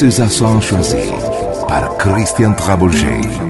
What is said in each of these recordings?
César choisi par Christian Trabouget.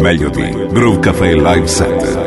Meglio di Groove Cafe Live Set.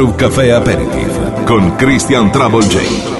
un caffè aperitivo con Christian Travolgente.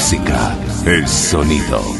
música, el sonido.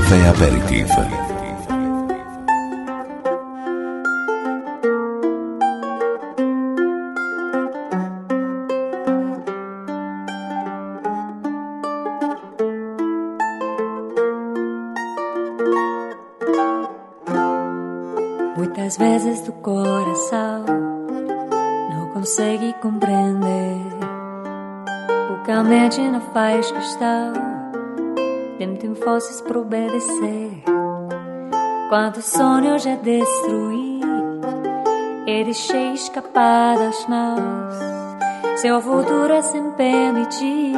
Café Aperitivo. Forças para obedecer. Quantos sonhos já destruí e deixei escapar das mãos. Seu futuro é sem permitir.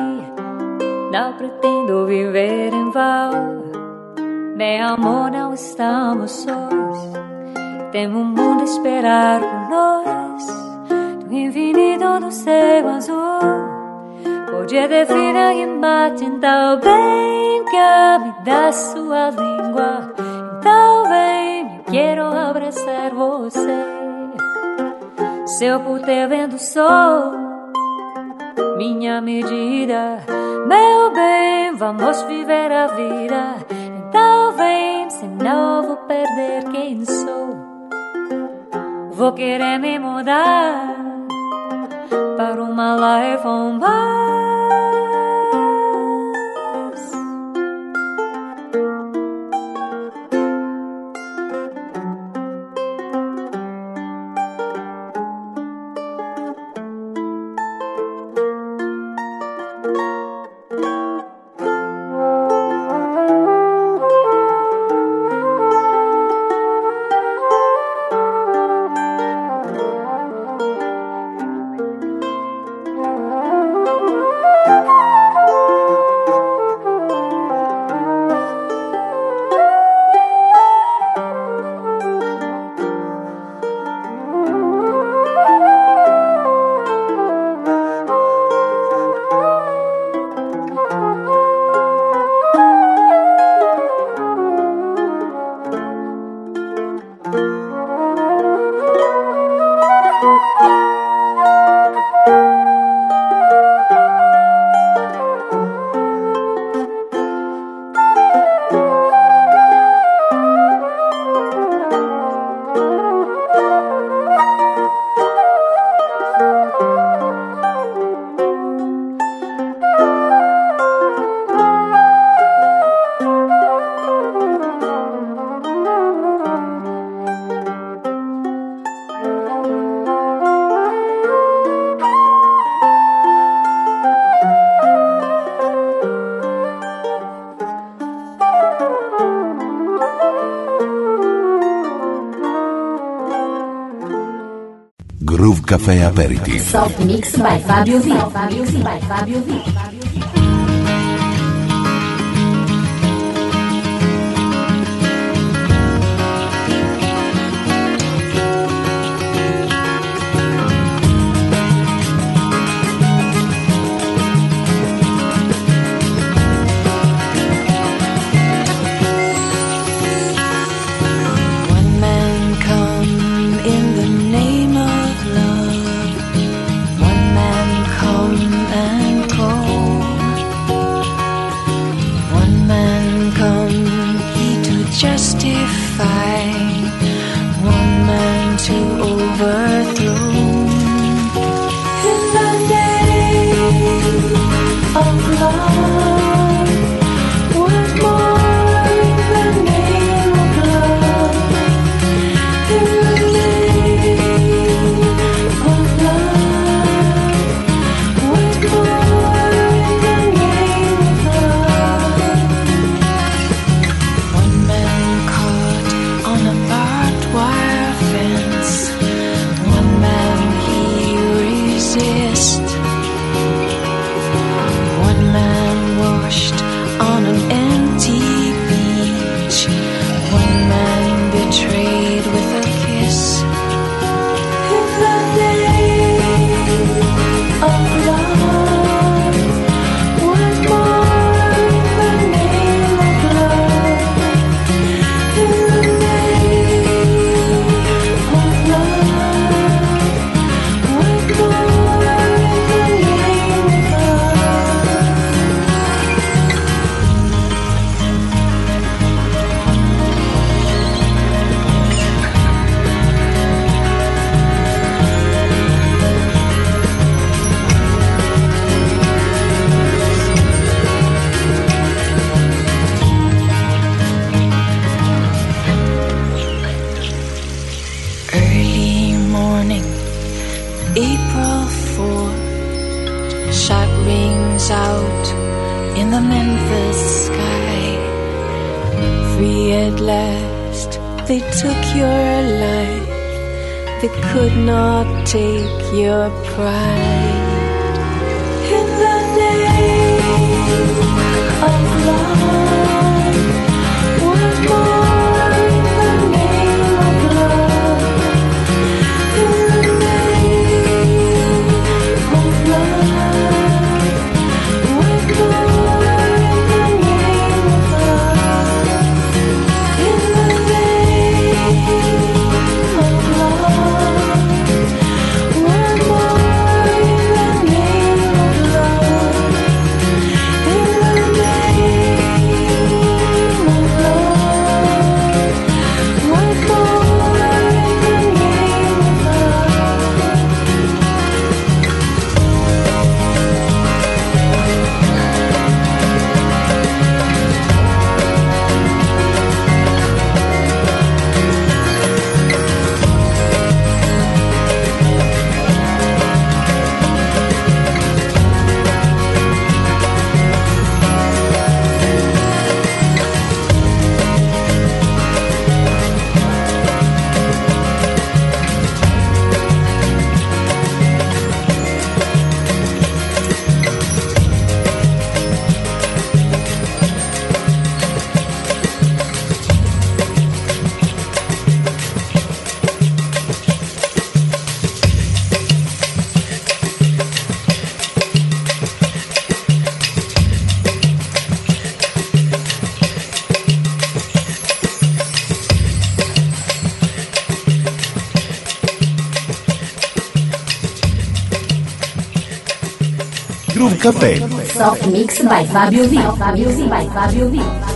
Não pretendo viver em vão. Meu amor, não estamos sós. Temos um mundo a esperar por nós. Do infinito do céu azul. Podia definir que bate tão bem que me dá sua língua. Então vem, eu quero abraçar você. Se eu puder vendo o sol, minha medida, meu bem, vamos viver a vida. Então vem, senão vou perder quem sou. Vou querer me mudar para uma life on Soft Mix by Fabio V. Fabio V. By Fabio v. Soft Mix by Fabio V. Fabio V. By Fabio v.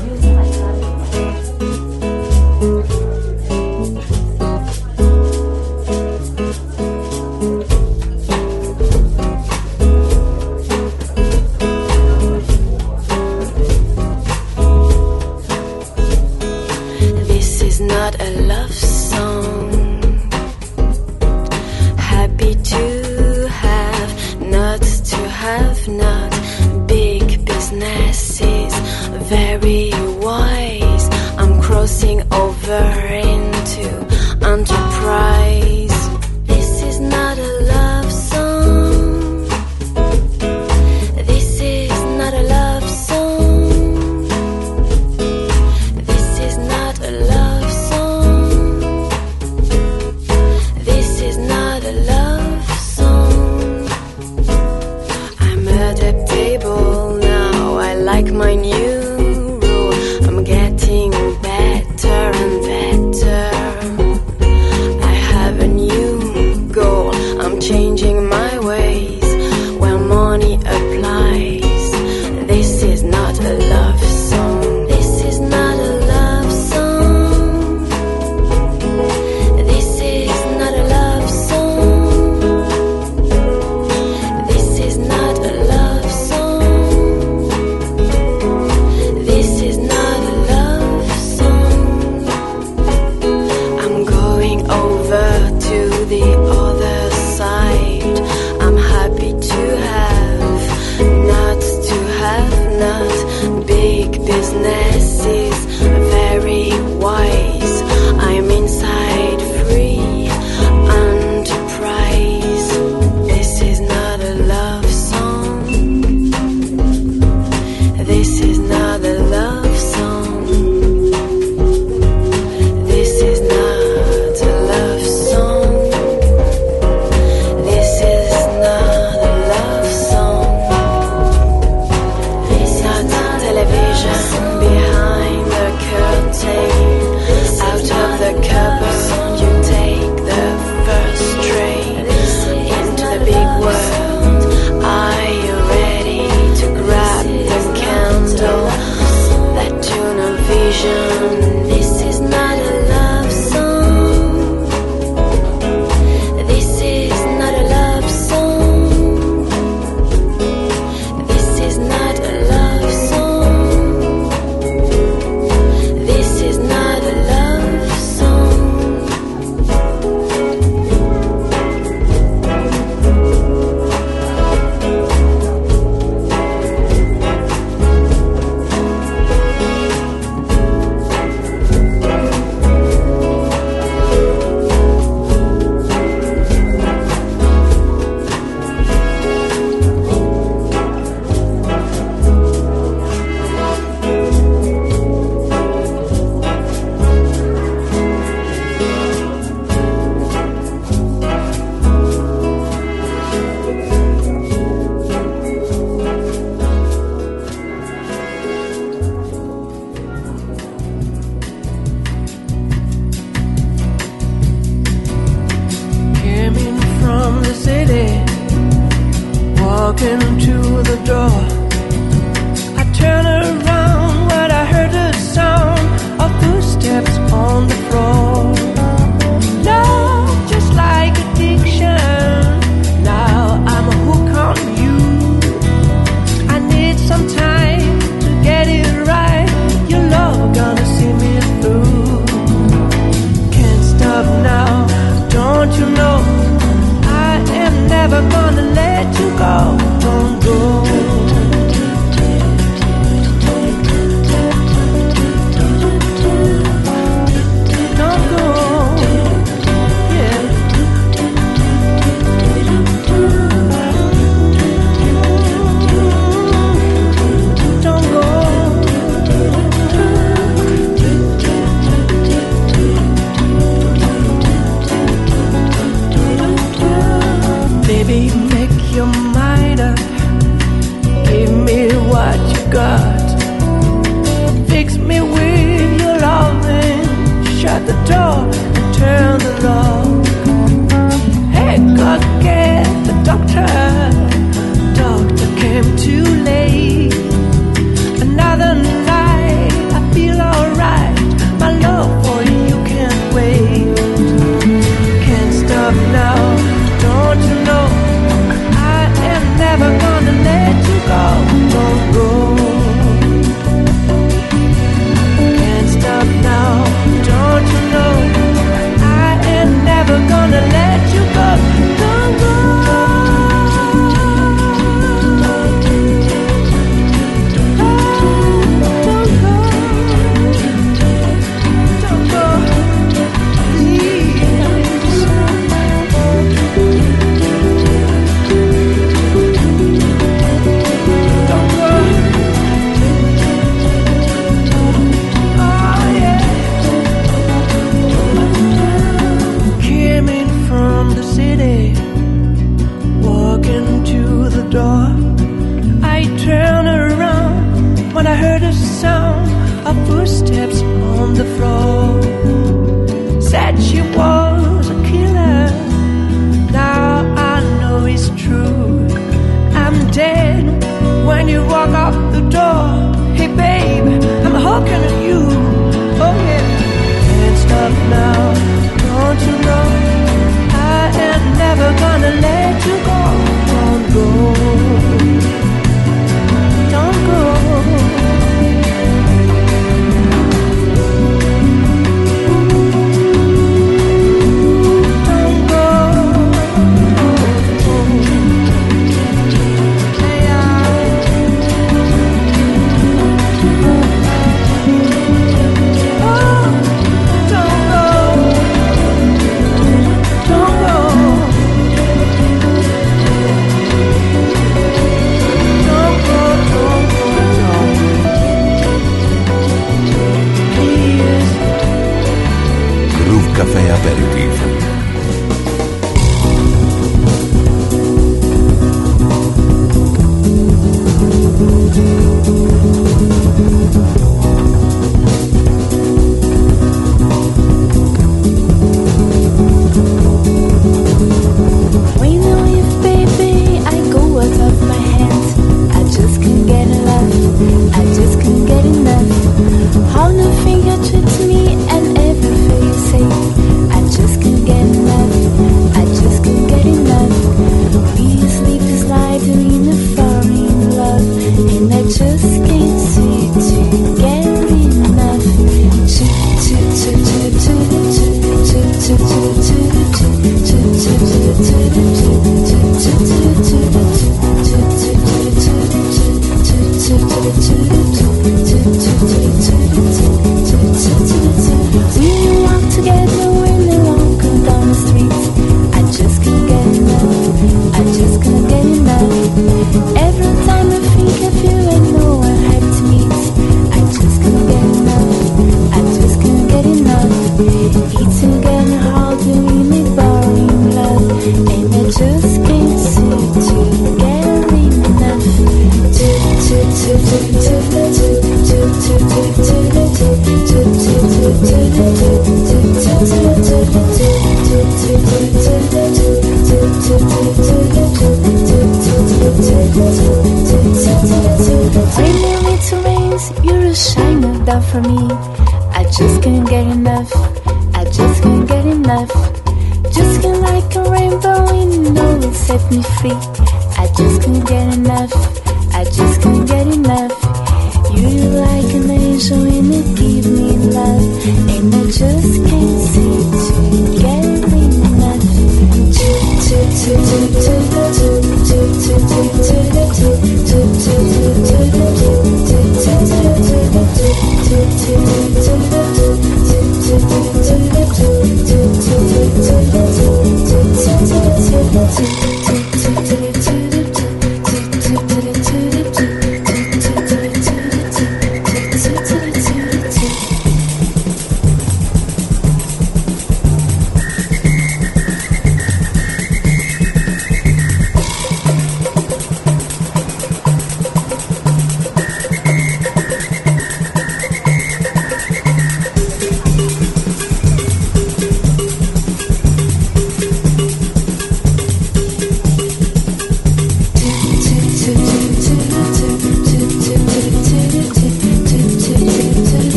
footsteps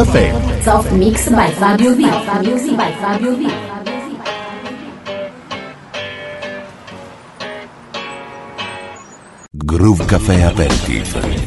Café. Soft Mix by Fabio V. Fabio V. By Fabio v. Groove Café Aperitif.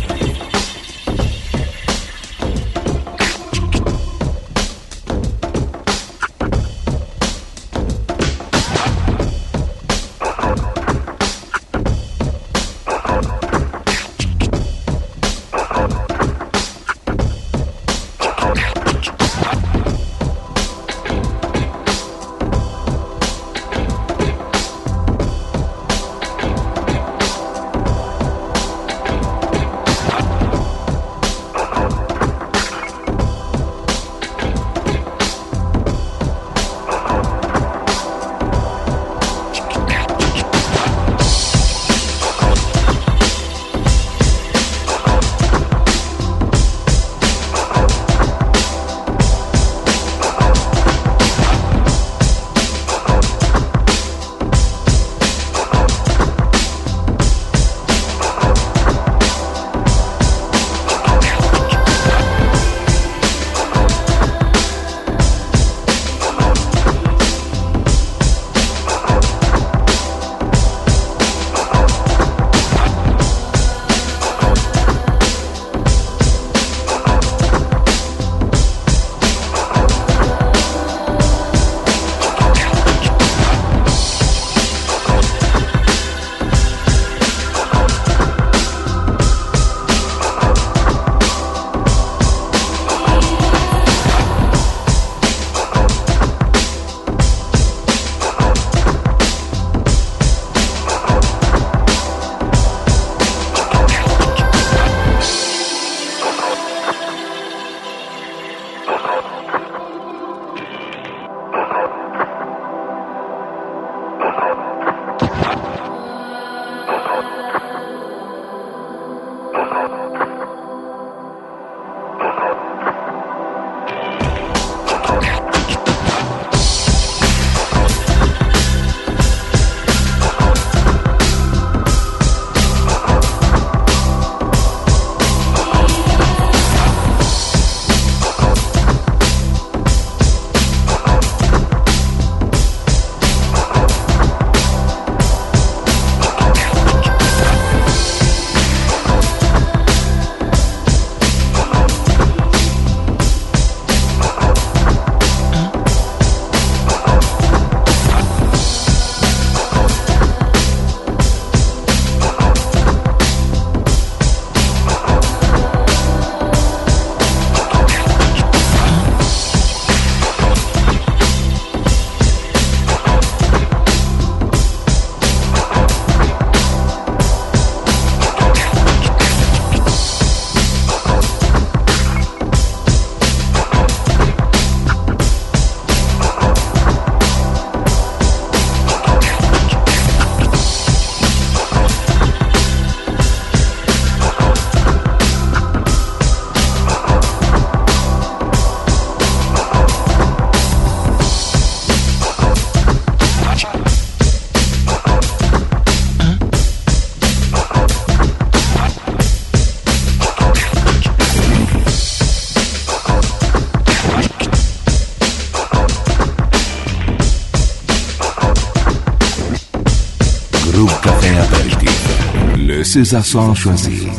Mrs. Assange Choisy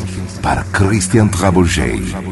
para Christian Trabouget.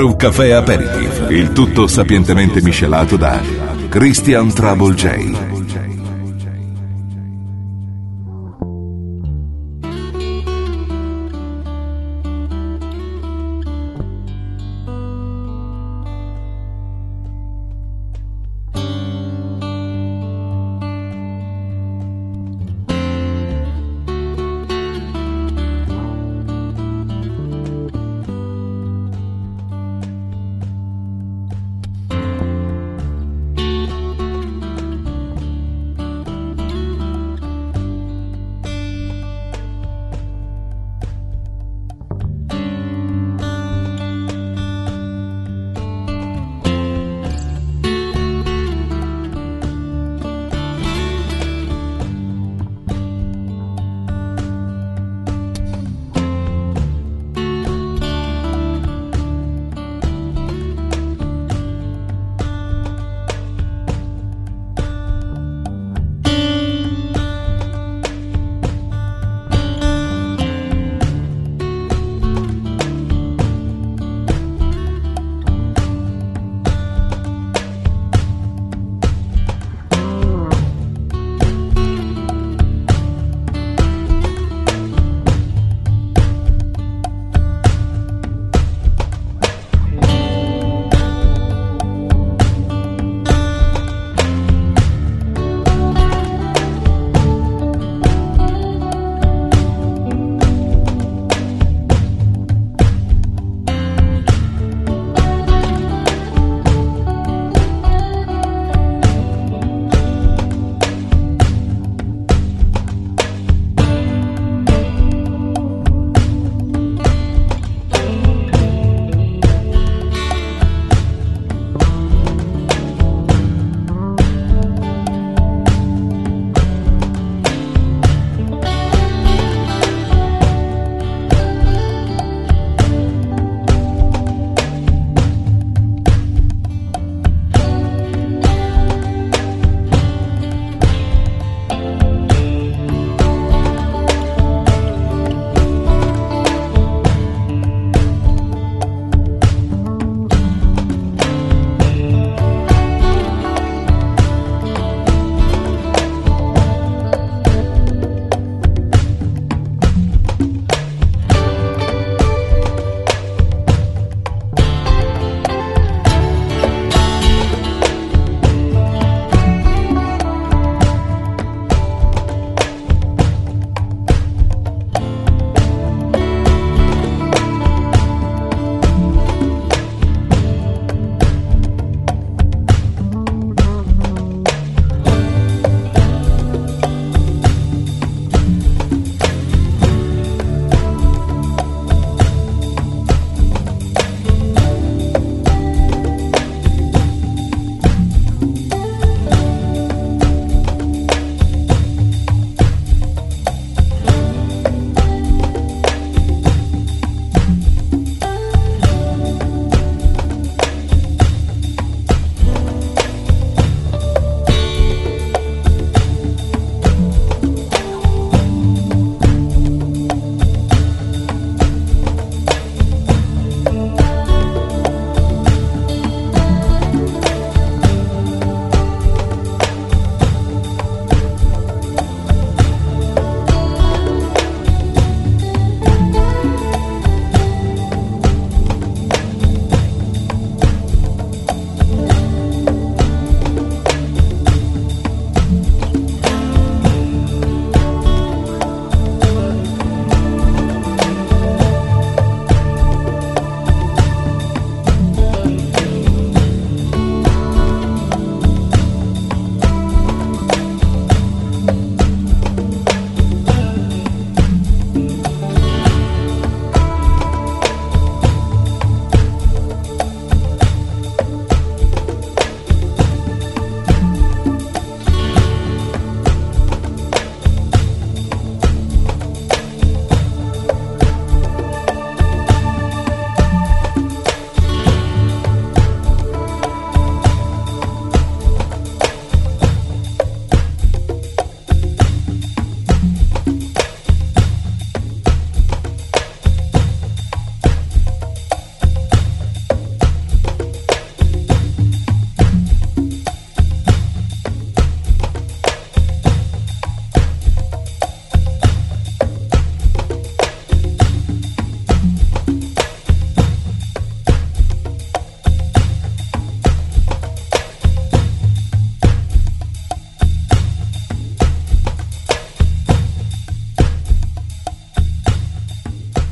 Groove Café Aperitif, il tutto sapientemente miscelato da Christian Trouble J.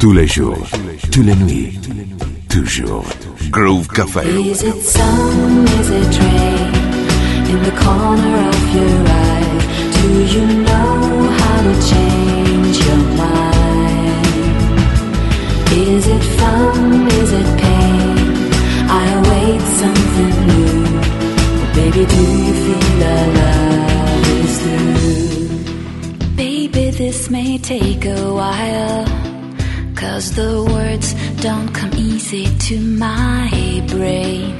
tous les jours, tous les nuits, toujours. Groove Café. Is it sun? Is it rain? In the corner of your eye, do you know how to change your mind? Is it fun? Is it pain? I await something new. Baby, do you feel our love is through? Baby, this may take a while. Cause the words don't come easy to my brain.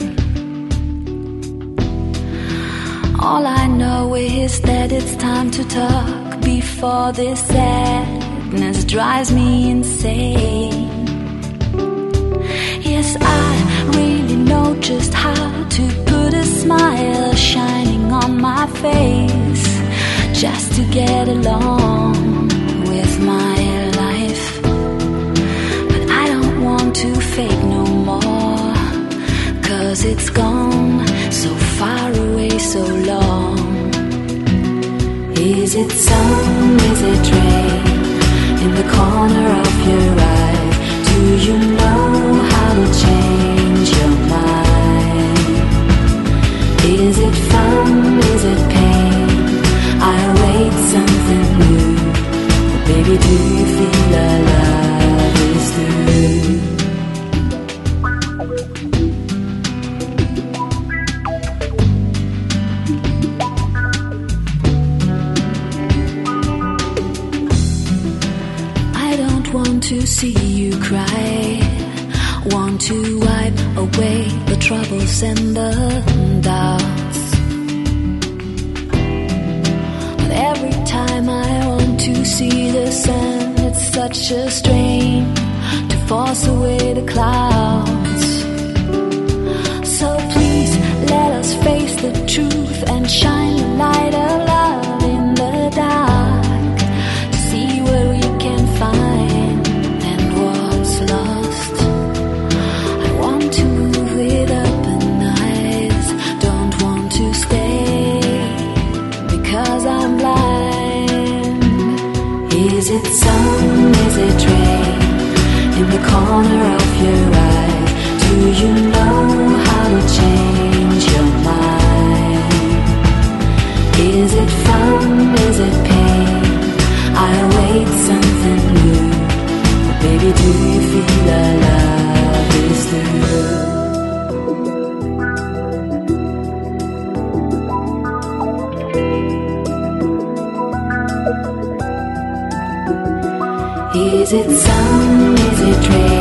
All I know is that it's time to talk before this sadness drives me insane. Yes, I really know just how to put a smile shining on my face just to get along with my cause it's gone so far away so long. Is it sun? Is it rain? In the corner of your eye, do you know how to change your mind? Is it fun? Is it pain? I await something new. Baby, do you feel our see you cry. Want to wipe away the troubles and the doubts. But every time I want to see the sun, it's such a strain to force away the clouds. So please let us face the truth and shine the light of love Is it sun? Is it rain? In the corner of your eye, do you know how to change your mind? Is it fun? Is it pain? I await something new. Baby, do you feel our Is it sun? Is it rain?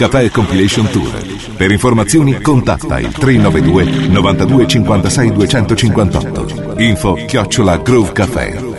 Groove Café Compilation Tour. Per informazioni contatta il 392 92 56 258. Info chiocciola groovecafé.it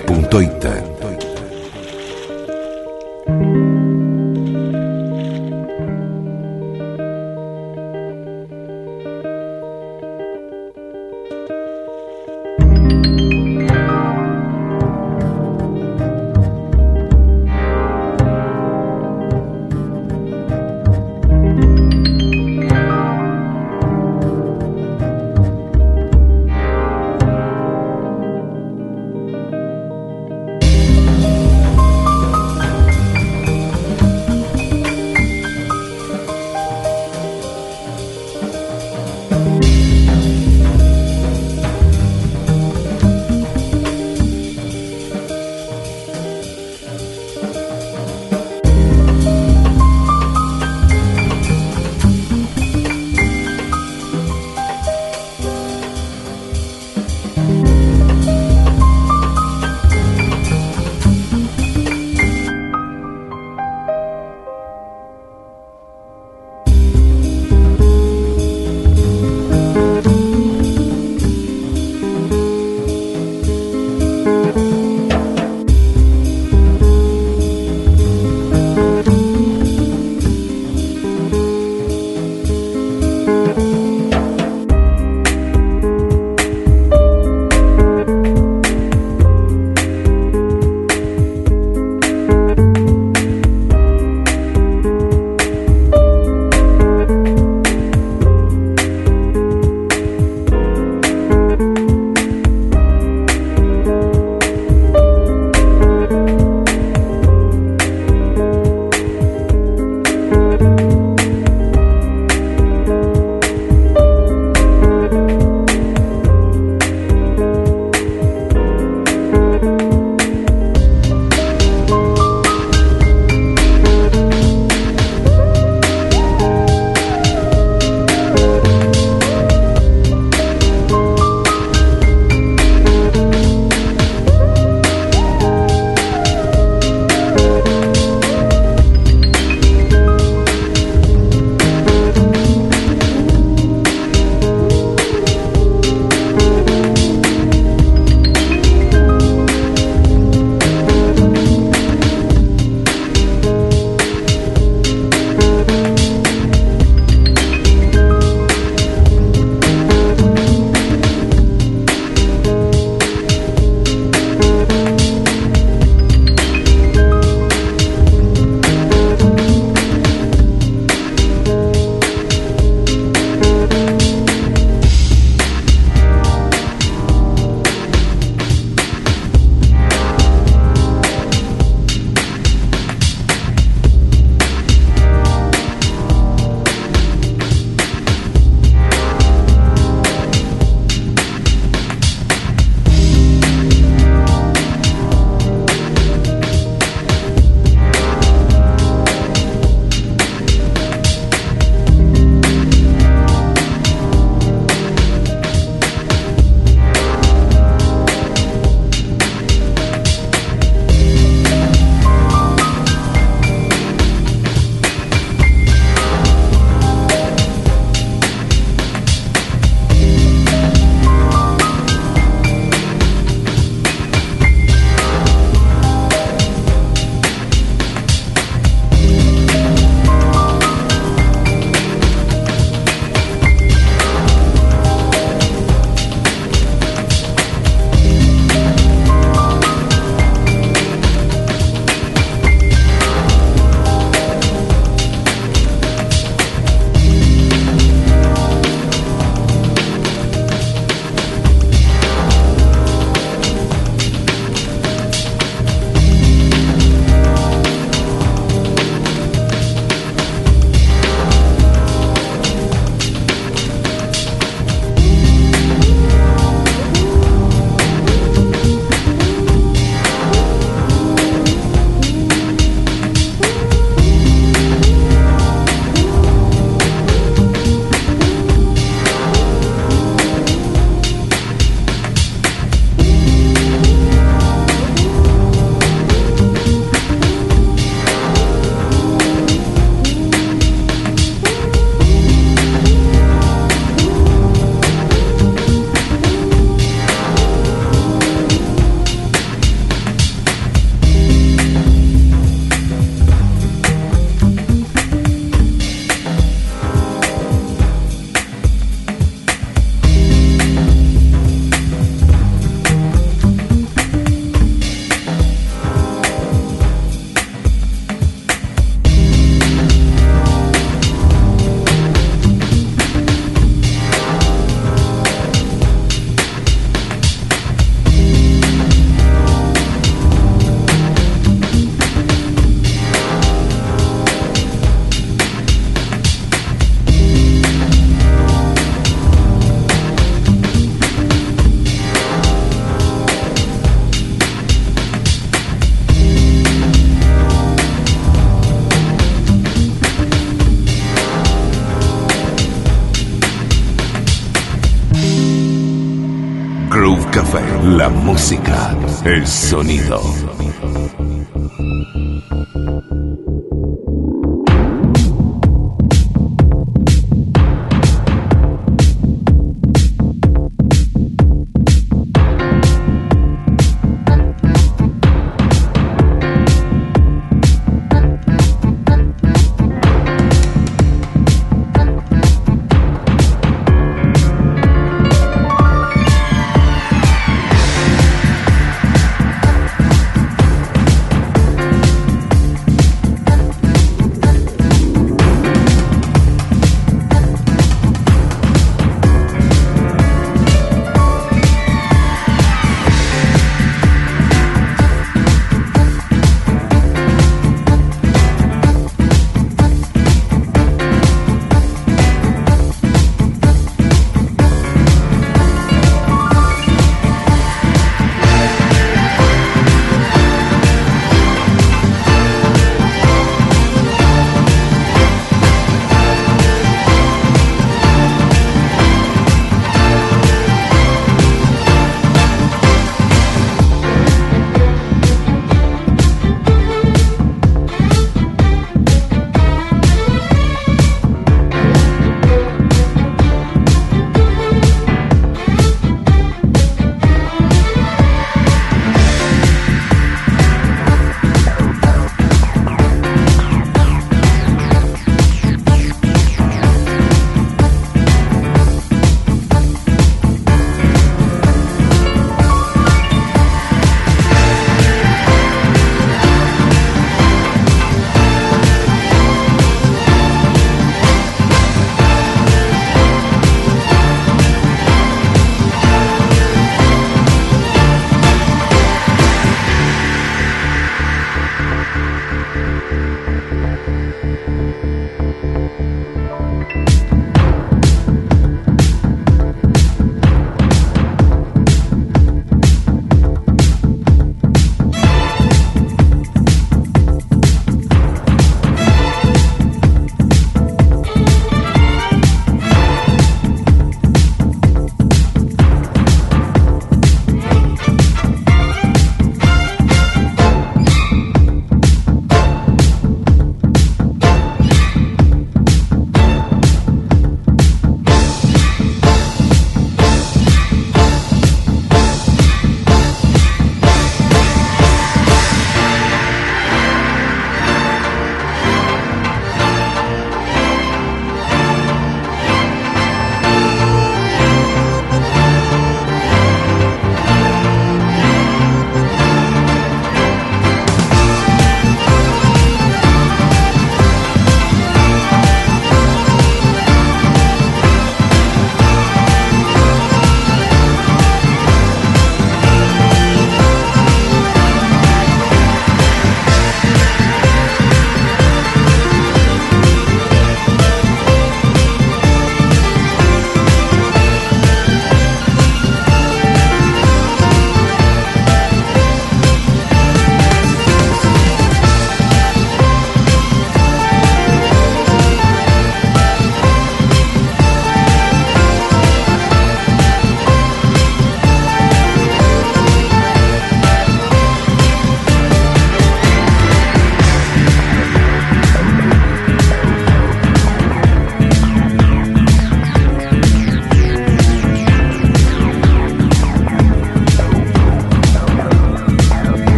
Es sonido.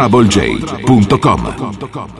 travelj.com.